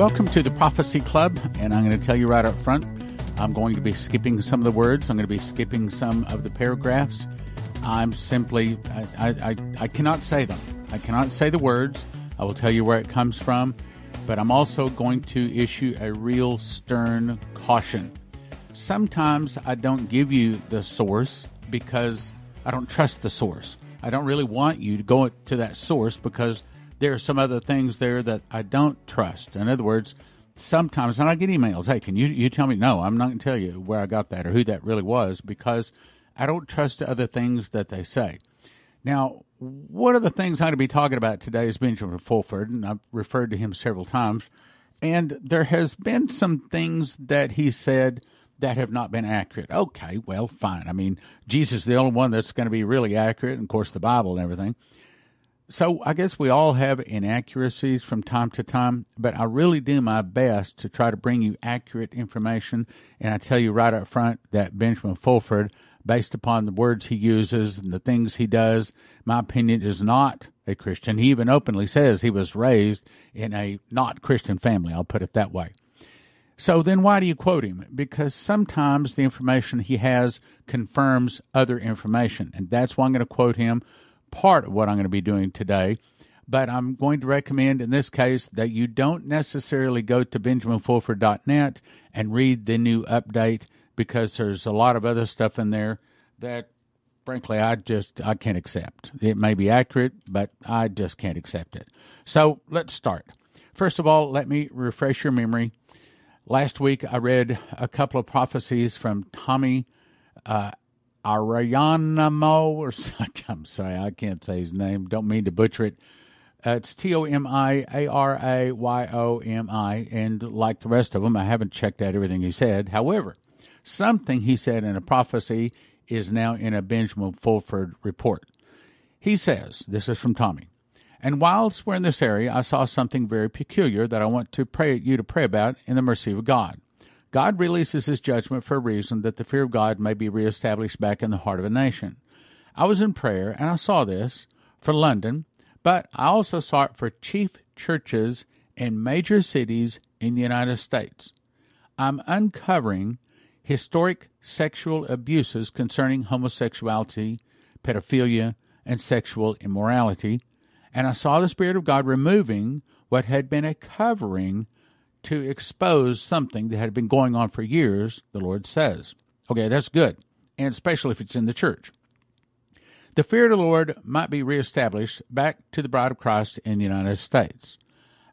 Welcome to the Prophecy Club, and I'm going to tell you right up front I'm going to be skipping some of the words, I'm going to be skipping some of the paragraphs. I'm simply, I, I, I cannot say them. I cannot say the words. I will tell you where it comes from, but I'm also going to issue a real stern caution. Sometimes I don't give you the source because I don't trust the source. I don't really want you to go to that source because there are some other things there that I don't trust. In other words, sometimes, and I get emails, hey, can you, you tell me? No, I'm not going to tell you where I got that or who that really was because I don't trust other things that they say. Now, one of the things I'm going to be talking about today is Benjamin Fulford, and I've referred to him several times. And there has been some things that he said that have not been accurate. Okay, well, fine. I mean, Jesus is the only one that's going to be really accurate, and of course, the Bible and everything. So I guess we all have inaccuracies from time to time, but I really do my best to try to bring you accurate information. And I tell you right up front that Benjamin Fulford, based upon the words he uses and the things he does, my opinion is not a Christian. He even openly says he was raised in a not Christian family. I'll put it that way. So then why do you quote him? Because sometimes the information he has confirms other information. And that's why I'm going to quote him part of what I'm going to be doing today. But I'm going to recommend in this case that you don't necessarily go to benjaminfulford.net and read the new update because there's a lot of other stuff in there that frankly I just I can't accept. It may be accurate, but I just can't accept it. So let's start. First of all, let me refresh your memory. Last week I read a couple of prophecies from Tomi uh, Arayanamo, or I'm sorry, I can't say his name. Don't mean to butcher it. Uh, it's T O M I A R A Y O M I, and like the rest of them, I haven't checked out everything he said. However, something he said in a prophecy is now in a Benjamin Fulford report. He says, This is from Tomi. And whilst we're in this area, I saw something very peculiar that I want to pray you to pray about in the mercy of God. God releases his judgment for a reason that the fear of God may be reestablished back in the heart of a nation. I was in prayer and I saw this for London, but I also saw it for chief churches in major cities in the United States. I'm uncovering historic sexual abuses concerning homosexuality, pedophilia, and sexual immorality, and I saw the Spirit of God removing what had been a covering to expose something that had been going on for years, the Lord says. Okay, that's good, and especially if it's in the church. The fear of the Lord might be reestablished back to the bride of Christ in the United States.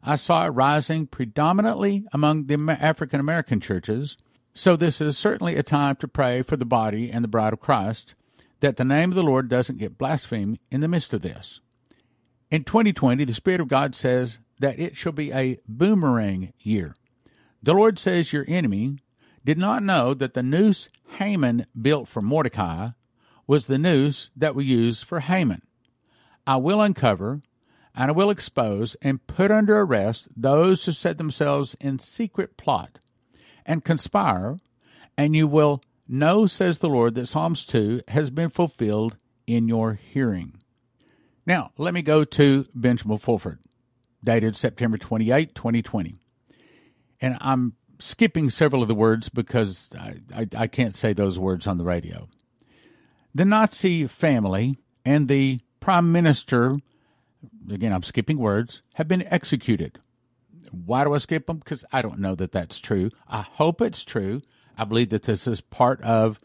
I saw it rising predominantly among the African American churches, so this is certainly a time to pray for the body and the bride of Christ that the name of the Lord doesn't get blasphemed in the midst of this. In 2020, the Spirit of God says that it shall be a boomerang year. The Lord says your enemy did not know that the noose Haman built for Mordecai was the noose that we use for Haman. I will uncover and I will expose and put under arrest those who set themselves in secret plot and conspire, and you will know, says the Lord, that Psalms 2 has been fulfilled in your hearing. Now, let me go to Benjamin Fulford dated September 28, 2020. And I'm skipping several of the words because I, I, I can't say those words on the radio. The Nazi family and the prime minister, again, I'm skipping words, have been executed. Why do I skip them? Because I don't know that that's true. I hope it's true. I believe that this is part of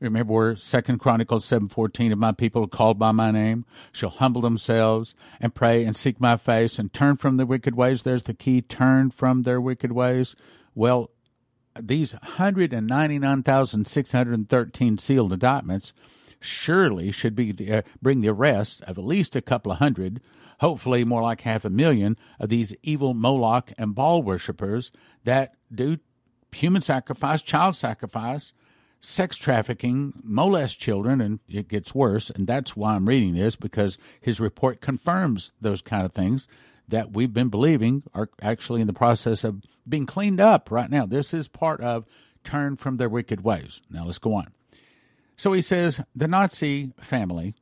Remember where Second Chronicles seven fourteen, of my people called by my name shall humble themselves and pray and seek my face and turn from their wicked ways. There's the key: turn from their wicked ways. Well, these hundred and ninety nine thousand six hundred and thirteen sealed indictments surely should be the, uh, bring the arrest of at least a couple of hundred, hopefully more like half a million of these evil Moloch and Baal worshippers that do human sacrifice, child sacrifice sex trafficking, molest children, and it gets worse. And that's why I'm reading this because his report confirms those kind of things that we've been believing are actually in the process of being cleaned up right now. This is part of turn from their wicked ways. Now let's go on. So he says the Nazi family,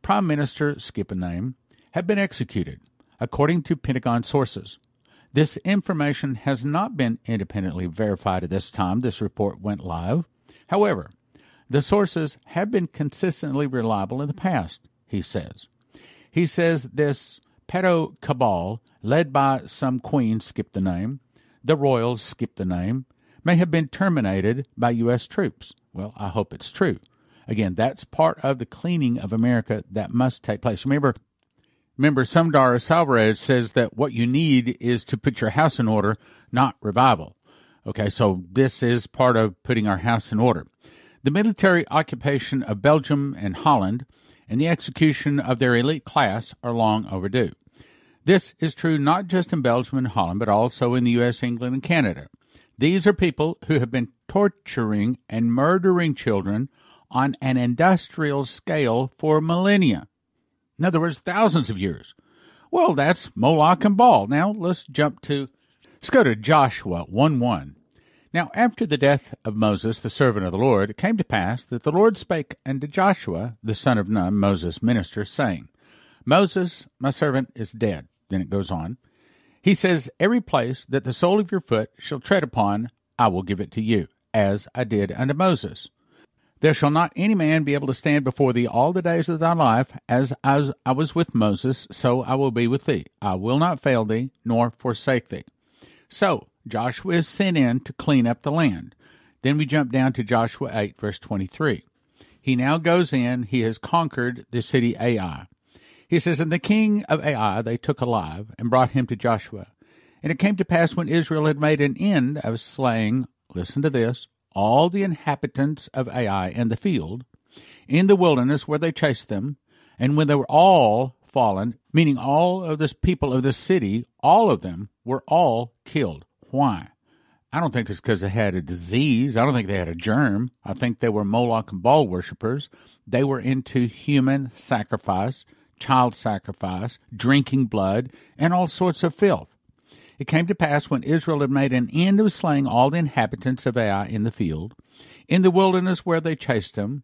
Prime Minister, skip a name, have been executed, according to Pentagon sources. This information has not been independently verified at this time this report went live. However, the sources have been consistently reliable in the past, he says. He says this pedo cabal, led by some queen, skip the name, the royals, skip the name, may have been terminated by U.S. troops. Well, I hope it's true. Again, that's part of the cleaning of America that must take place. Remember, remember, Sundar Selvaraj says that what you need is to put your house in order, not revival. Okay, so this is part of putting our house in order. The military occupation of Belgium and Holland and the execution of their elite class are long overdue. This is true not just in Belgium and Holland, but also in the U.S., England, and Canada. These are people who have been torturing and murdering children on an industrial scale for millennia. In other words, thousands of years. Well, that's Moloch and Baal. Now let's jump to, let's go to Joshua 1 1. Now, after the death of Moses, the servant of the Lord, it came to pass that the Lord spake unto Joshua, the son of Nun, Moses' minister, saying, Moses, my servant, is dead. Then it goes on. He says, Every place that the sole of your foot shall tread upon, I will give it to you, as I did unto Moses. There shall not any man be able to stand before thee all the days of thy life, as, as I was with Moses, so I will be with thee. I will not fail thee, nor forsake thee. So Joshua is sent in to clean up the land. Then we jump down to Joshua 8, verse 23. He now goes in, he has conquered the city Ai. He says, And the king of Ai they took alive, and brought him to Joshua. And it came to pass when Israel had made an end of slaying, listen to this, all the inhabitants of Ai in the field, in the wilderness where they chased them, and when they were all fallen, meaning all of this people of the city, all of them were all killed. Why? I don't think it's because they had a disease. I don't think they had a germ. I think they were Moloch and Baal worshippers. They were into human sacrifice child sacrifice, drinking blood, and all sorts of filth. It came to pass when Israel had made an end of slaying all the inhabitants of Ai in the field, in the wilderness where they chased them,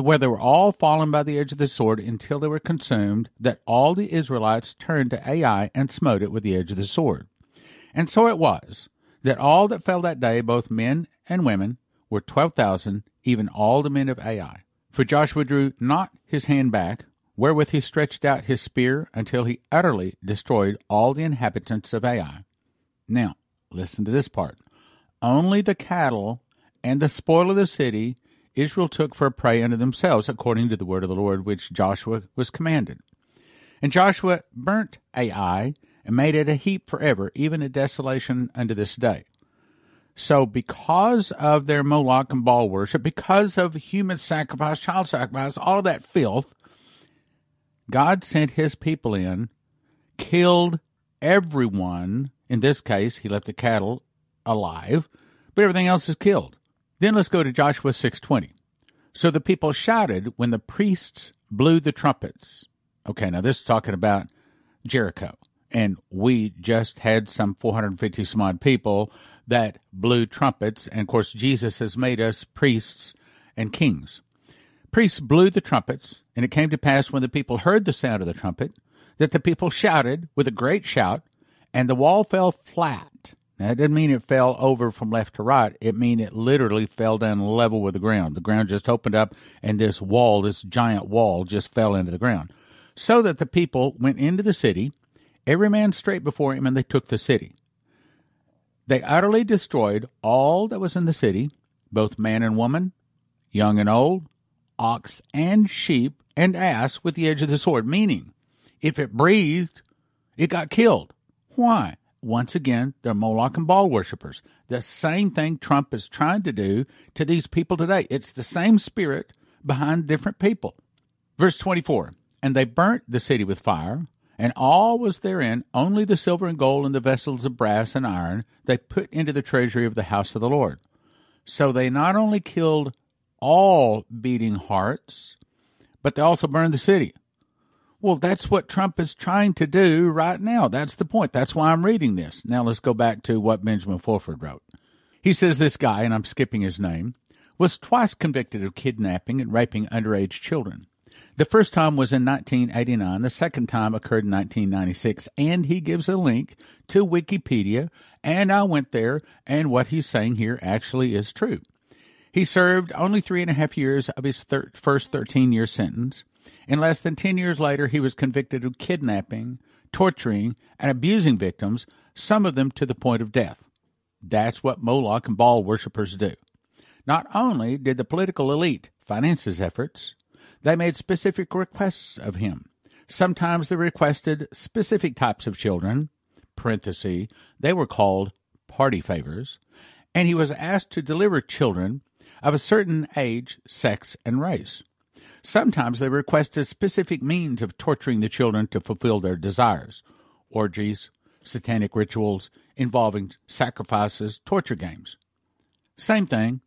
where they were all fallen by the edge of the sword until they were consumed, that all the Israelites turned to Ai and smote it with the edge of the sword. And so it was that all that fell that day, both men and women, were twelve thousand, even all the men of Ai. For Joshua drew not his hand back, wherewith he stretched out his spear until he utterly destroyed all the inhabitants of Ai. Now, listen to this part. Only the cattle and the spoil of the city Israel took for a prey unto themselves, according to the word of the Lord which Joshua was commanded. And Joshua burnt Ai and made it a heap forever, even a desolation unto this day. So, because of their Moloch and Baal worship, because of human sacrifice, child sacrifice, all of that filth, God sent his people in, killed everyone. In this case, he left the cattle alive, but everything else is killed. Then let's go to Joshua 6:20. So the people shouted when the priests blew the trumpets. Okay, now this is talking about Jericho. And we just had some 450 some odd people that blew trumpets. And of course, Jesus has made us priests and kings priests blew the trumpets, and it came to pass when the people heard the sound of the trumpet that the people shouted with a great shout, and the wall fell flat. Now, that didn't mean it fell over from left to right. It mean it literally fell down level with the ground. The ground just opened up, and this wall, this giant wall, just fell into the ground. So that the people went into the city, every man straight before him, and they took the city. They utterly destroyed all that was in the city, both man and woman, young and old, ox and sheep and ass with the edge of the sword, meaning if it breathed, it got killed. Why? Once again, they're Moloch and Baal worshippers. The same thing Trump is trying to do to these people today. It's the same spirit behind different people. Verse 24 And they burnt the city with fire, and all was therein, only the silver and gold and the vessels of brass and iron they put into the treasury of the house of the Lord. So they not only killed all beating hearts, but they also burned the city. Well, that's what Trump is trying to do right now. That's the point. That's why I'm reading this. Now let's go back to what Benjamin Fulford wrote. He says this guy, and I'm skipping his name, was twice convicted of kidnapping and raping underage children. The first time was in 1989. The second time occurred in 1996. And he gives a link to Wikipedia. And I went there, and what he's saying here actually is true. He served only three and a half years of his thir- first 13 year sentence. And less than 10 years later, he was convicted of kidnapping, torturing, and abusing victims, some of them to the point of death. That's what Moloch and Baal worshippers do. Not only did the political elite finance his efforts, they made specific requests of him. Sometimes they requested specific types of children, parenthesis, they were called party favors, and he was asked to deliver children of a certain age, sex, and race. Sometimes they requested specific means of torturing the children to fulfill their desires orgies, satanic rituals involving sacrifices, torture games. Same thing,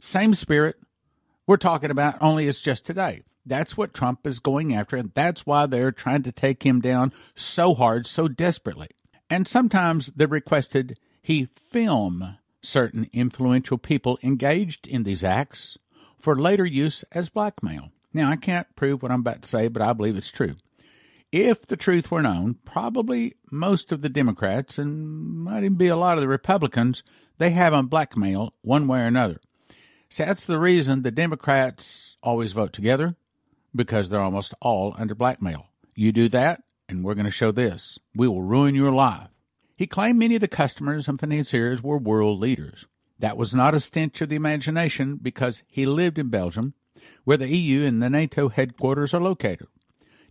same spirit. We're talking about, only it's just today. That's what Trump is going after, and that's why they're trying to take him down so hard, so desperately. And sometimes they requested he film certain influential people engaged in these acts for later use as blackmail. Now, I can't prove what I'm about to say, but I believe it's true. If the truth were known, probably most of the Democrats, and might even be a lot of the Republicans, they have on blackmail one way or another. See, that's the reason the Democrats always vote together, because they're almost all under blackmail. You do that, and we're going to show this. We will ruin your life. He claimed many of the customers and financiers were world leaders. That was not a stench of the imagination because he lived in Belgium, where the EU and the NATO headquarters are located.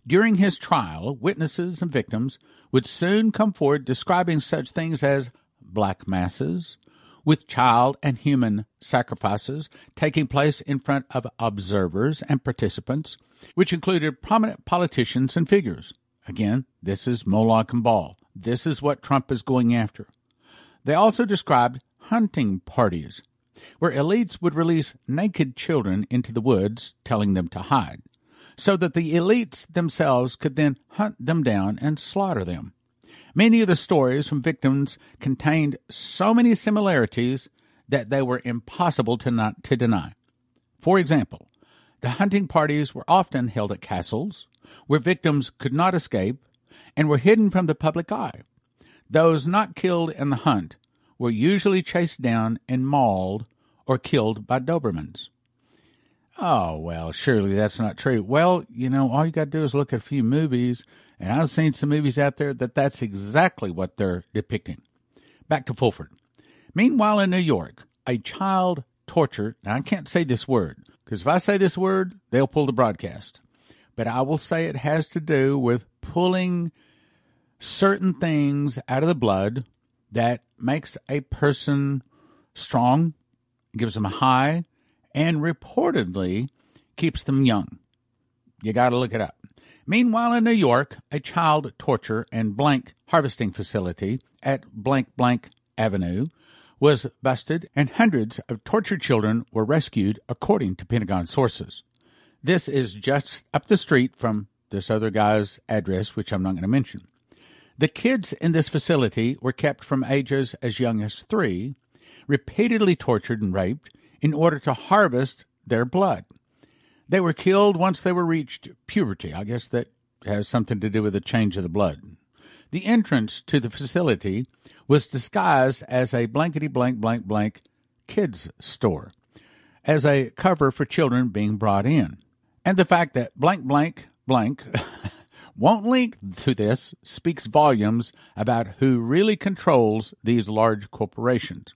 During his trial, witnesses and victims would soon come forward describing such things as black masses, with child and human sacrifices taking place in front of observers and participants, which included prominent politicians and figures. Again, this is Moloch and Baal. This is what Trump is going after. They also described hunting parties, where elites would release naked children into the woods, telling them to hide, so that the elites themselves could then hunt them down and slaughter them. Many of the stories from victims contained so many similarities that they were impossible to not to deny. For example, the hunting parties were often held at castles where victims could not escape and were hidden from the public eye. Those not killed in the hunt were usually chased down and mauled or killed by Dobermans. Oh, well, surely that's not true. Well, you know, all you got to do is look at a few movies, and I've seen some movies out there that that's exactly what they're depicting. Back to Fulford. Meanwhile, in New York, a child tortured, now I can't say this word, because if I say this word, they'll pull the broadcast. But I will say it has to do with pulling certain things out of the blood that makes a person strong, gives them a high, and reportedly keeps them young. You got to look it up. Meanwhile, in New York, a child torture and blank harvesting facility at blank blank Avenue was busted, and hundreds of tortured children were rescued, according to Pentagon sources. This is just up the street from this other guy's address, which I'm not going to mention. The kids in this facility were kept from ages as young as three, repeatedly tortured and raped, in order to harvest their blood. They were killed once they were reached puberty. I guess that has something to do with the change of the blood. The entrance to the facility was disguised as a blankety blank blank blank kids store, as a cover for children being brought in. And the fact that blank blank blank won't link to this speaks volumes about who really controls these large corporations.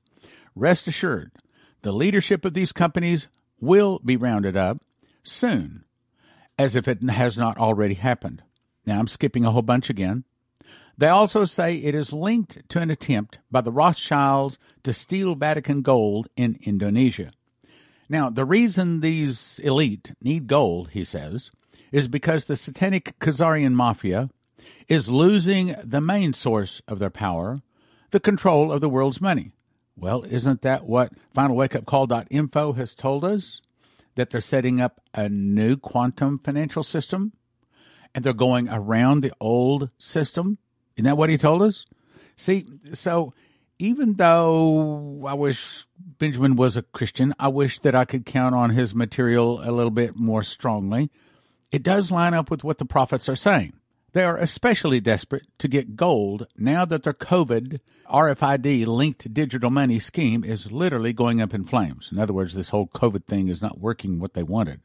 Rest assured, the leadership of these companies will be rounded up soon, as if it has not already happened. Now, I'm skipping a whole bunch again. They also say it is linked to an attempt by the Rothschilds to steal Vatican gold in Indonesia. Now, the reason these elite need gold, he says, is because the satanic Khazarian mafia is losing the main source of their power, the control of the world's money. Well, isn't that what FinalWakeUpCall.info has told us? That they're setting up a new quantum financial system and they're going around the old system? Isn't that what he told us? See, so even though I wish Benjamin was a Christian, I wish that I could count on his material a little bit more strongly. it does line up with what the prophets are saying. They are especially desperate to get gold now that their COVID RFID linked digital money scheme is literally going up in flames. In other words, this whole COVID thing is not working what they wanted.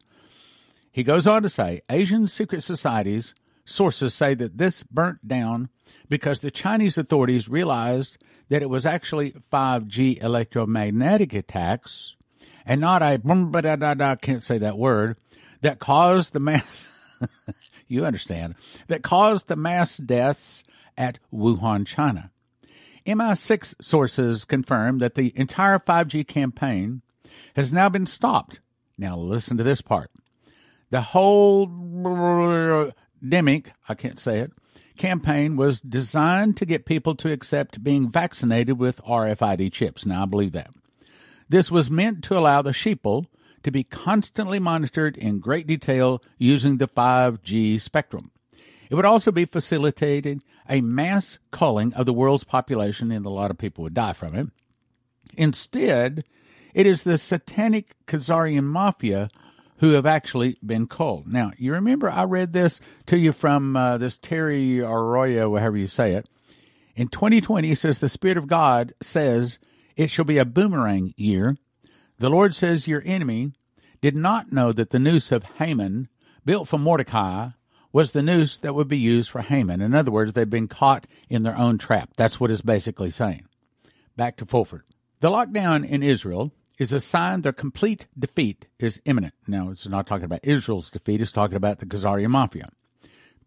He goes on to say Asian secret societies sources say that this burnt down because the Chinese authorities realized that it was actually 5G electromagnetic attacks and not a I can't say that word that caused the mass you understand that caused the mass deaths at Wuhan, China. MI6 sources confirm that the entire 5G campaign has now been stopped. Now listen to this part. The whole demic, I can't say it, campaign was designed to get people to accept being vaccinated with RFID chips. Now I believe that. This was meant to allow the sheeple to be constantly monitored in great detail using the 5G spectrum. It would also be facilitating a mass culling of the world's population, and a lot of people would die from it. Instead, it is the satanic Khazarian mafia who have actually been culled. Now, you remember I read this to you from uh, this Terry Arroyo, however you say it. In 2020, it says, The Spirit of God says it shall be a boomerang year. The Lord says, Your enemy did not know that the noose of Haman, built for Mordecai, was the noose that would be used for Haman. In other words, they've been caught in their own trap. That's what it's basically saying. Back to Fulford. The lockdown in Israel is a sign their complete defeat is imminent. Now, it's not talking about Israel's defeat, it's talking about the Khazarian Mafia.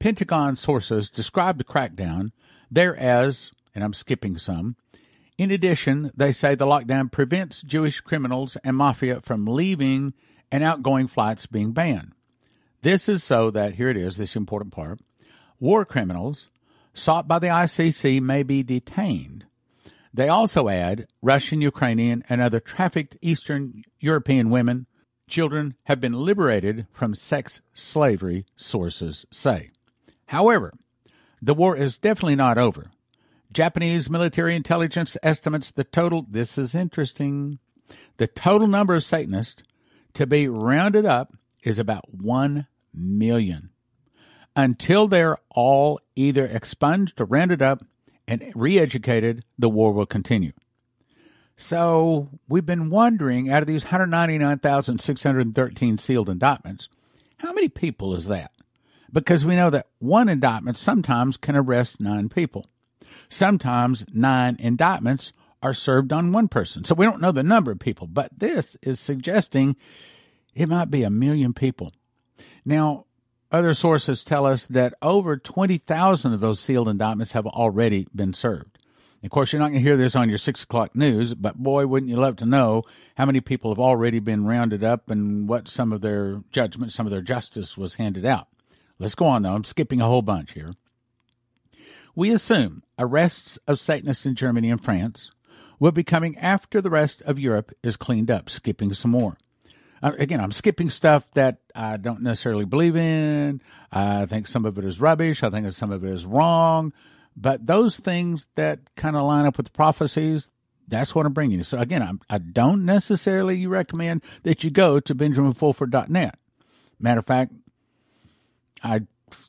Pentagon sources describe the crackdown there as, and I'm skipping some, in addition, they say the lockdown prevents Jewish criminals and mafia from leaving and outgoing flights being banned. This is so that, here it is, this important part, war criminals sought by the ICC may be detained they also add Russian, Ukrainian, and other trafficked Eastern European women, children have been liberated from sex slavery, sources say. However, the war is definitely not over. Japanese military intelligence estimates the total, this is interesting, the total number of Satanists to be rounded up is about 1 million. Until they're all either expunged or rounded up, and re educated, the war will continue. So we've been wondering out of these 199,613 sealed indictments, how many people is that? Because we know that one indictment sometimes can arrest nine people. Sometimes nine indictments are served on one person. So we don't know the number of people, but this is suggesting it might be a million people. Now, other sources tell us that over 20,000 of those sealed indictments have already been served. Of course, you're not going to hear this on your 6 o'clock news, but boy, wouldn't you love to know how many people have already been rounded up and what some of their judgment, some of their justice was handed out. Let's go on, though. I'm skipping a whole bunch here. We assume arrests of Satanists in Germany and France will be coming after the rest of Europe is cleaned up, skipping some more. Uh, again, I'm skipping stuff that I don't necessarily believe in. I think some of it is rubbish. I think some of it is wrong. But those things that kind of line up with the prophecies, that's what I'm bringing you. So again, I'm, I do not necessarily recommend that you go to BenjaminFulford.net. Matter of fact, I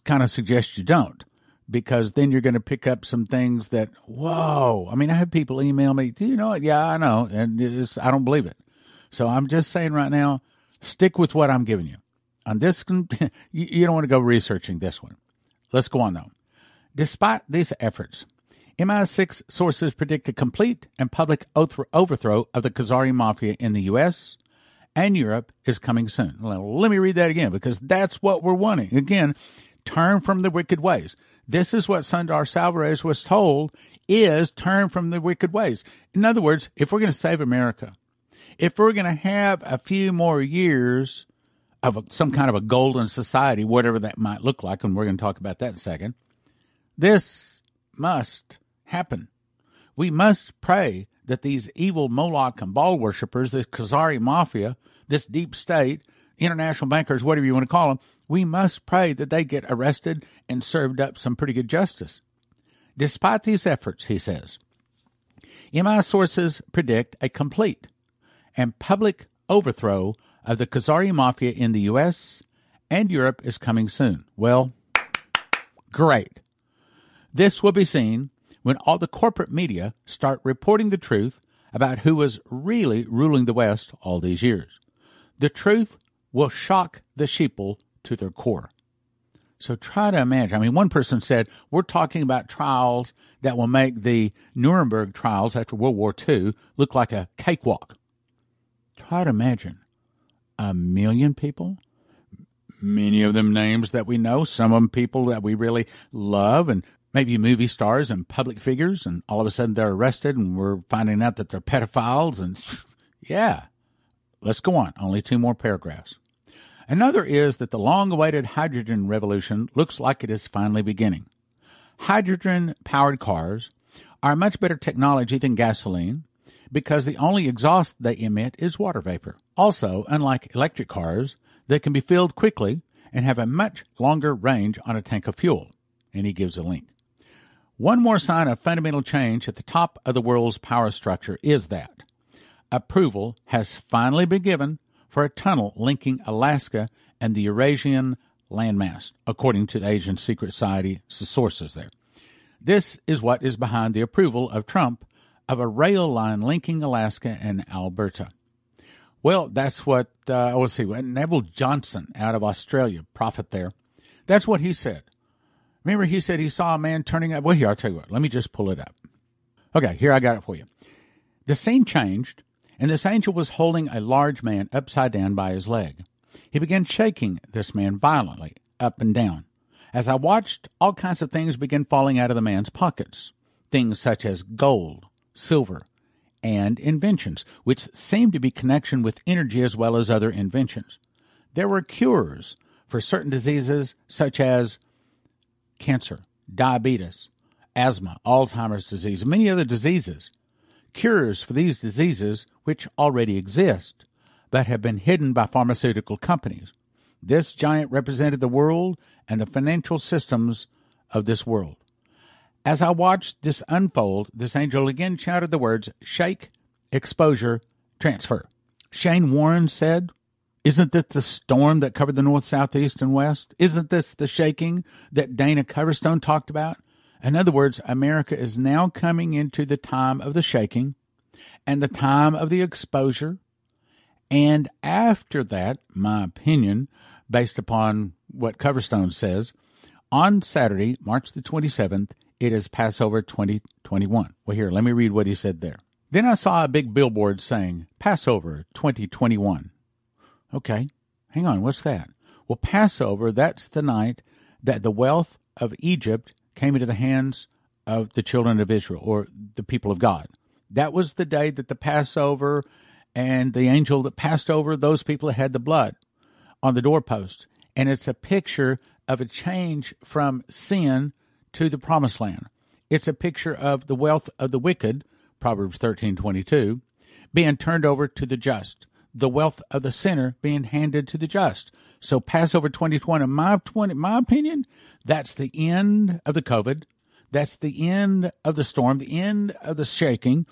kind of suggest you don't because then you're going to pick up some things that, whoa. I mean, I have people email me, do you know it? Yeah, I know. And I don't believe it. So I'm just saying right now, stick with what I'm giving you. On this, you don't want to go researching this one. Let's go on though. Despite these efforts, MI6 sources predict a complete and public overthrow of the Khazari Mafia in the U.S. and Europe is coming soon. Let me read that again because that's what we're wanting. Again, turn from the wicked ways. This is what Sundar Selvaraj was told is turn from the wicked ways. In other words, if we're going to save America, if we're going to have a few more years of a, some kind of a golden society, whatever that might look like, and we're going to talk about that in a second, this must happen. We must pray that these evil Moloch and Baal worshippers, this Khazari mafia, this deep state, international bankers, whatever you want to call them, we must pray that they get arrested and served up some pretty good justice. Despite these efforts, he says, MI sources predict a complete and public overthrow of the Khazari Mafia in the U.S. and Europe is coming soon. Well, great. This will be seen when all the corporate media start reporting the truth about who was really ruling the West all these years. The truth will shock the sheeple to their core. So try to imagine. I mean, one person said, We're talking about trials that will make the Nuremberg trials after World War II look like a cakewalk. Try to imagine a million people, many of them names that we know, some of them people that we really love, and maybe movie stars and public figures, and all of a sudden they're arrested and we're finding out that they're pedophiles. And yeah, let's go on. Only two more paragraphs. Another is that the long awaited hydrogen revolution looks like it is finally beginning. Hydrogen powered cars are much better technology than gasoline because the only exhaust they emit is water vapor. Also, unlike electric cars, they can be filled quickly and have a much longer range on a tank of fuel. And he gives a link. One more sign of fundamental change at the top of the world's power structure is that approval has finally been given for a tunnel linking Alaska and the Eurasian landmass, according to the Asian Secret Society sources there. This is what is behind the approval of Trump of a rail line linking Alaska and Alberta. Well, that's what, uh, let's see, Neville Johnson out of Australia, prophet there, that's what he said. Remember, he said he saw a man turning up. Well, here, I'll tell you what, let me just pull it up. Okay, here I got it for you. The scene changed and this angel was holding a large man upside down by his leg. He began shaking this man violently, up and down. As I watched, all kinds of things began falling out of the man's pockets. Things such as gold, silver, and inventions, which seemed to be connection with energy as well as other inventions. There were cures for certain diseases such as cancer, diabetes, asthma, Alzheimer's disease, and many other diseases cures for these diseases which already exist, but have been hidden by pharmaceutical companies. This giant represented the world and the financial systems of this world. As I watched this unfold, this angel again shouted the words shake, exposure, transfer. Shane Warren said, Isn't this the storm that covered the north, south, east, and west? Isn't this the shaking that Dana Coverstone talked about? In other words, America is now coming into the time of the shaking and the time of the exposure. And after that, my opinion, based upon what Coverstone says, on Saturday, March the 27th, it is Passover 2021. Well, here, let me read what he said there. Then I saw a big billboard saying, Passover 2021. Okay, hang on, what's that? Well, Passover, that's the night that the wealth of Egypt came into the hands of the children of Israel or the people of God. That was the day that the Passover and the angel that passed over those people had the blood on the doorpost. And it's a picture of a change from sin to the promised land. It's a picture of the wealth of the wicked, Proverbs 13:22, being turned over to the just, the wealth of the sinner being handed to the just. So Passover 2020, in my 20, my opinion, that's the end of the COVID. That's the end of the storm, the end of the shaking.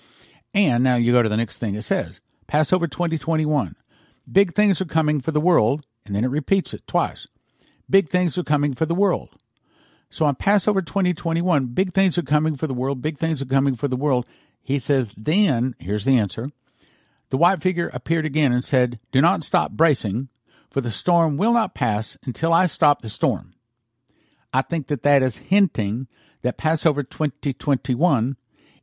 And now you go to the next thing it says Passover 2021. Big things are coming for the world. And then it repeats it twice. Big things are coming for the world. So on Passover 2021, big things are coming for the world. Big things are coming for the world. He says, then, here's the answer. The white figure appeared again and said, Do not stop bracing for the storm will not pass until I stop the storm. I think that that is hinting that Passover 2021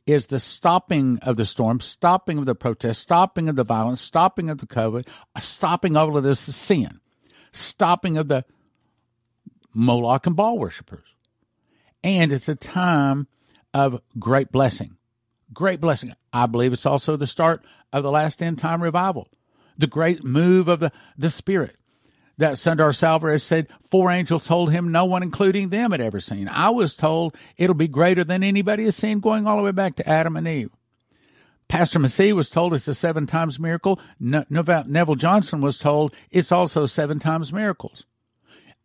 is the stopping of the storm, stopping of the protest, stopping of the violence, stopping of the COVID, stopping all of this sin, stopping of the Moloch and Baal worshippers. And it's a time of great blessing. Great blessing. I believe it's also the start of the last end time revival, the great move of the, the Spirit that Sundar has said four angels told him no one, including them, had ever seen. I was told it'll be greater than anybody has seen, going all the way back to Adam and Eve. Pastor Massey was told it's a seven times miracle. Neville Johnson was told it's also seven times miracles.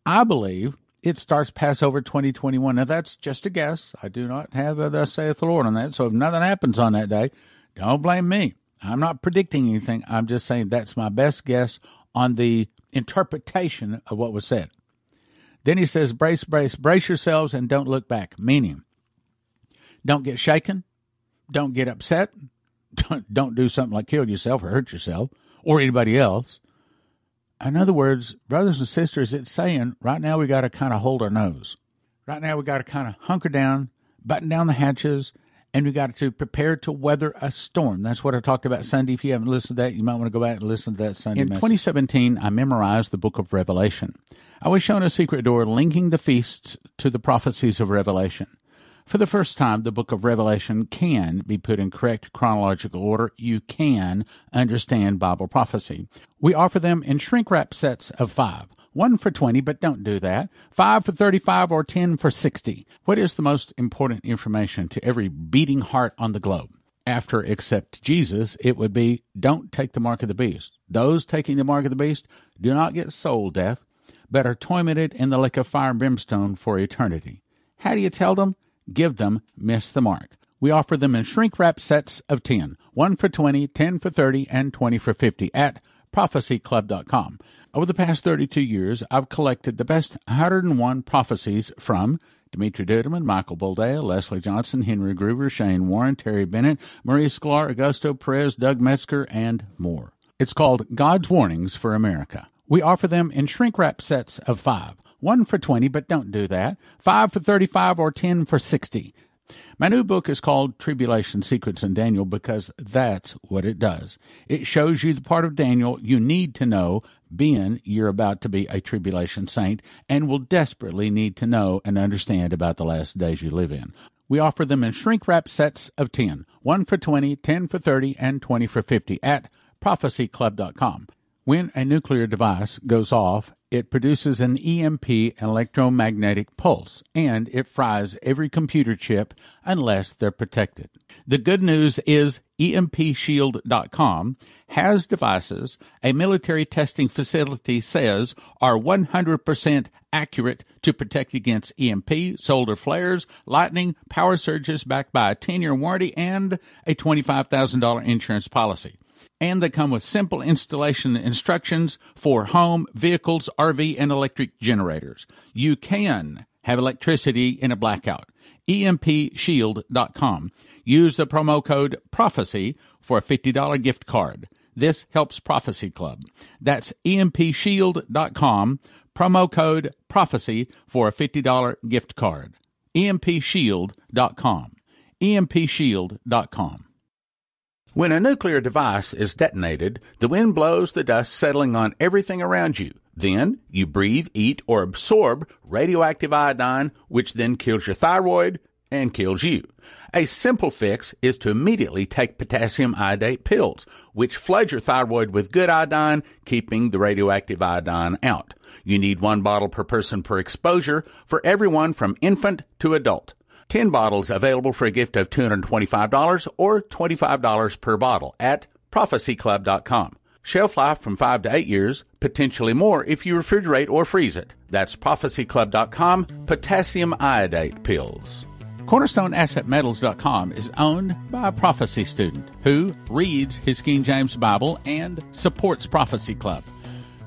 I believe it starts Passover 2021. Now, that's just a guess. I do not have a thus saith the Lord on that. So if nothing happens on that day, don't blame me. I'm not predicting anything. I'm just saying that's my best guess on the interpretation of what was said. Then he says, brace, brace, brace yourselves and don't look back, meaning don't get shaken, don't get upset, don't, don't do something like kill yourself or hurt yourself or anybody else. In other words, brothers and sisters, it's saying right now we got to kind of hold our nose. Right now we got to kind of hunker down, button down the hatches, and we got to prepare to weather a storm. That's what I talked about Sunday. If you haven't listened to that, you might want to go back and listen to that Sunday. In message. 2017, I memorized the book of Revelation. I was shown a secret door linking the feasts to the prophecies of Revelation. For the first time, the book of Revelation can be put in correct chronological order. You can understand Bible prophecy. We offer them in shrink wrap sets of five. One for 20, but don't do that. Five for 35 or 10 for 60. What is the most important information to every beating heart on the globe? After except Jesus, it would be don't take the mark of the beast. Those taking the mark of the beast do not get soul death, but are tormented in the lake of fire and brimstone for eternity. How do you tell them? give them Miss the Mark. We offer them in shrink wrap sets of 10, 1 for 20, 10 for 30, and 20 for 50 at prophecyclub.com. Over the past 32 years, I've collected the best 101 prophecies from Dimitri Duduman, Michael Boldea, Leslie Johnson, Henry Gruber, Shane Warren, Terry Bennett, Marie Sklar, Augusto Perez, Doug Metzger, and more. It's called God's Warnings for America. We offer them in shrink wrap sets of five one for 20, but don't do that. Five for 35 or 10 for 60. My new book is called Tribulation Secrets in Daniel because that's what it does. It shows you the part of Daniel you need to know, being you're about to be a tribulation saint and will desperately need to know and understand about the last days you live in. We offer them in shrink wrap sets of 10, 1 for 20, 10 for 30, and 20 for 50 at prophecyclub.com. When a nuclear device goes off, it produces an EMP electromagnetic pulse and it fries every computer chip unless they're protected. The good news is EMPShield.com has devices a military testing facility says are 100% accurate to protect against EMP, solar flares, lightning, power surges backed by a 10 year warranty, and a $25,000 insurance policy and they come with simple installation instructions for home, vehicles, RV, and electric generators. You can have electricity in a blackout. EMPShield.com. Use the promo code PROPHECY for a $50 gift card. This helps Prophecy Club. That's EMPShield.com. Promo code PROPHECY for a $50 gift card. EMPShield.com. EMPShield.com. When a nuclear device is detonated, the wind blows the dust settling on everything around you. Then you breathe, eat, or absorb radioactive iodine, which then kills your thyroid and kills you. A simple fix is to immediately take potassium iodate pills, which flood your thyroid with good iodine, keeping the radioactive iodine out. You need one bottle per person per exposure for everyone from infant to adult. 10 bottles available for a gift of $225 or $25 per bottle at prophecyclub.com. Shelf life from 5 to 8 years, potentially more if you refrigerate or freeze it. That's prophecyclub.com, potassium iodate pills. CornerstoneAssetMetals.com is owned by a prophecy student who reads his King James Bible and supports Prophecy Club.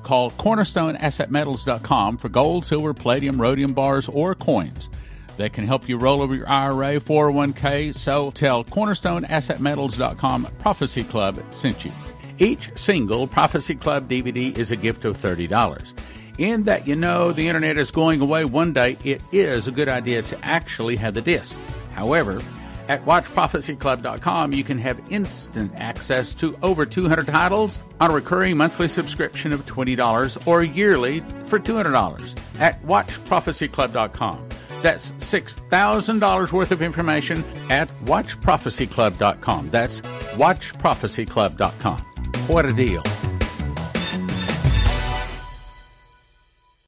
Call CornerstoneAssetMetals.com for gold, silver, palladium, rhodium bars, or coins that can help you roll over your IRA, 401k. So tell CornerstoneAssetMetals.com Prophecy Club sent you. Each single Prophecy Club DVD is a gift of $30. In that you know the internet is going away one day, it is a good idea to actually have the disc. However, at WatchProphecyClub.com, you can have instant access to over 200 titles on a recurring monthly subscription of $20 or yearly for $200 at WatchProphecyClub.com. That's $6,000 worth of information at watchprophecyclub.com. That's watchprophecyclub.com. What a deal.